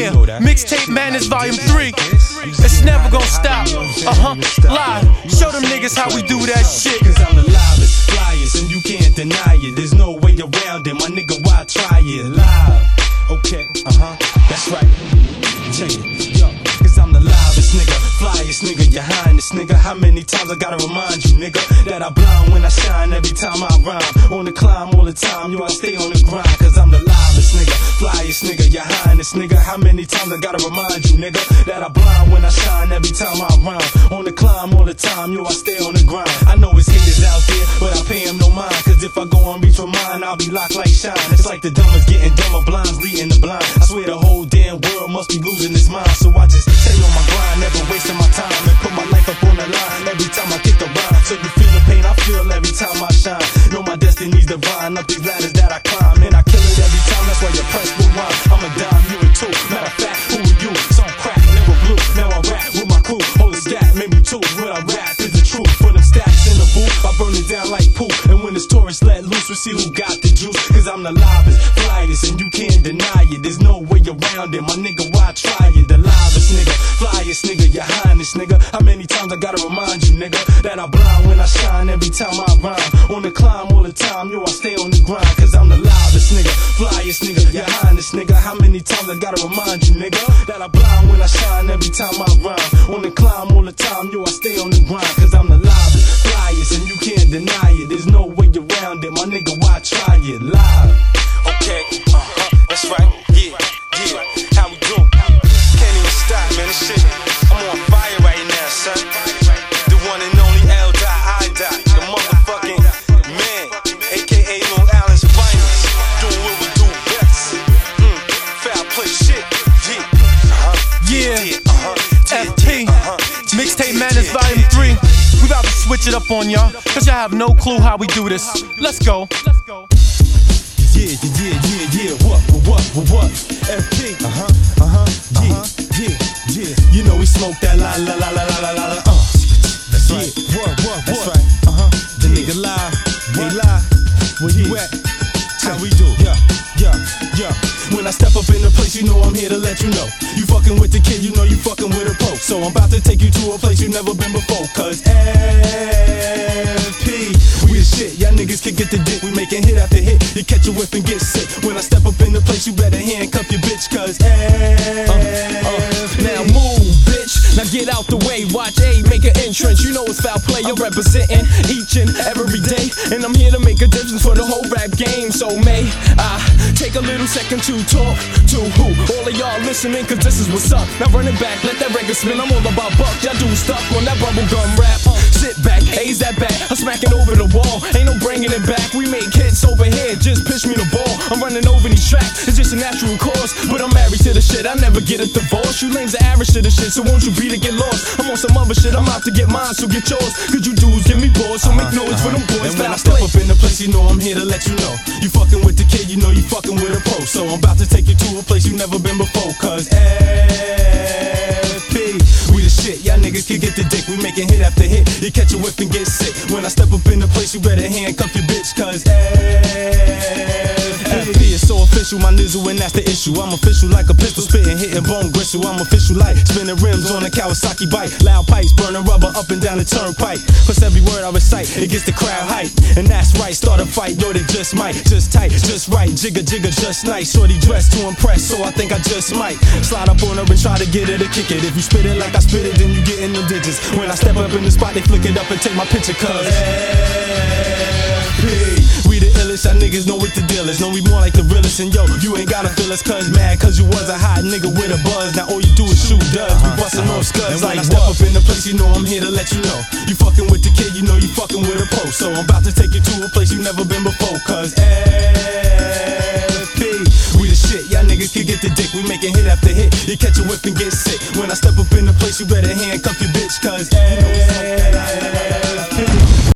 Yeah, mixtape madness volume 3. It's never gonna stop. Uh huh. Live. Show them niggas how we do that shit. Cause I'm the livest, flyest, and you can't deny it. There's no way around it, my nigga, why try it? Live. Okay, uh huh, that's right. Check it, yo. Cause I'm the livest nigga, flyest nigga, your highness nigga. How many times I gotta remind you, nigga, that I blind when I shine every time I rhyme. On the climb all the time, yo, I stay on the grind. Nigga. How many times I gotta remind you, nigga, that I blind when I shine every time I rhyme. On the climb all the time, yo, I stay on the grind. I know it's haters out there, but I pay 'em no mind. Cause if I go and reach for mine, I'll be locked like shine. It's like the dumbest getting dumber, blinds leading the blind. I swear the whole damn world must be losing its mind. So I just stay on my grind, never wasting my time. And put my life up on the line every time poop. And when this tourist let loose, we see who got the juice. Cause I'm the livest, flyest, and you can't deny it. There's no way around it, my nigga. Why try it? The livest nigga, flyest nigga, your highness nigga. How many times I gotta remind you, nigga, that I blind when I shine every time I rhyme. On the climb all the time, yo, I stay on the grind. Cause I'm the livest nigga, flyest nigga, your highness nigga. How many times I gotta remind you, nigga, that I blind when I shine every time I rhyme. On the climb all the time, yo, I stay on the grind. Cause I'm the livest, flyest, and you can't deny it? Live. Okay, uh-huh, that's right, yeah, yeah, how we do? Can't even stop, man, this shit, I'm on fire right now, son. The one and only L. Dot, I. Dot, the motherfucking man, aka Long Island's finest, doing what we do best. Mm, foul play shit, yeah, uh-huh, Yeah. uh-huh, FP. uh-huh, Mixtape madness volume 3. We about to switch it up on y'all. Cause y'all have no clue how we do this. Let's go. Yeah, yeah, yeah, yeah, yeah, what, what, what, what, FP, uh-huh, uh-huh, yeah, uh-huh. yeah, yeah, you know we smoke that la la la la la la la, uh, that's yeah, right, what, what, that's right, uh-huh, the yeah. nigga lie, we lie, where you yeah. at, how we do, yeah, yeah, yeah, when I step up in the place, you know I'm here to let you know, you fucking with the kid, you know you fucking with a pro, so I'm about to take you to a place you've never been before, cause FP, we the shit, y'all niggas can get the dick, we making you catch a whiff and get sick. When I step up in the place, you better handcuff your bitch. Cause. Now move, bitch. Now get out the way. Watch A make an entrance. You know it's foul play. I'm representing each and every day. And I'm here to make a difference for the whole rap game. So may I take a little second to talk to who? All of y'all listening, cause this is what's up. Now run it back, let that record spin. I'm all about buck. Y'all do stuck on that bubblegum rap. Sit back, A's that back. I'm smacking over the wall. Ain't no bringing it back. We make hits over here. Just pitch me the ball. I'm running over these tracks. It's just a natural course. But I'm married shit. I never get a divorce. You lames are average to the shit. So won't you be to get lost? I'm on some other shit. I'm out to get mine. So get yours. Cause you dudes give me bored. So make noise for them uh-huh. boys. And when I step up in the place, you know I'm here to let you know. You fucking with the kid, you know you fucking with a pro. So I'm about to take you to a place you never been before. Cause FP, we the shit. Y'all niggas can get the dick. We making hit after hit. You catch a whiff and get sick. When I step up in the place, you better handcuff your bitch. Cause FP my nizzle, and that's the issue. I'm official like a pistol, spitting, hitting bone gristle. I'm official like spinning rims on a Kawasaki bike. Loud pipes, burning rubber up and down the turnpike. Plus every word I recite, it gets the crowd hype. And that's right, start a fight, yo, they just might. Just tight, just right, jigger, jigger, just nice. Shorty dressed to impress, so I think I just might. Slide up on her and try to get her to kick it. If you spit it like I spit it, then you get in the digits. When I step up in the spot, they flick it up and take my picture, cuz. FP. Illest, y'all niggas know what the deal is. Know we more like the realest, and yo, you ain't gotta feel us, cuz mad, cuz you was a hot nigga with a buzz. Now all you do is shoot duds. We bustin' off scuds. Like I step up in the place, you know I'm here to let you know. You fucking with the kid, you know you fucking with a pro. So I'm about to take you to a place you never been before, cuz FP. We the shit, y'all niggas can get the dick. We making hit after hit. You catch a whip and get sick. When I step up in the place, you better handcuff your bitch, cuz FP.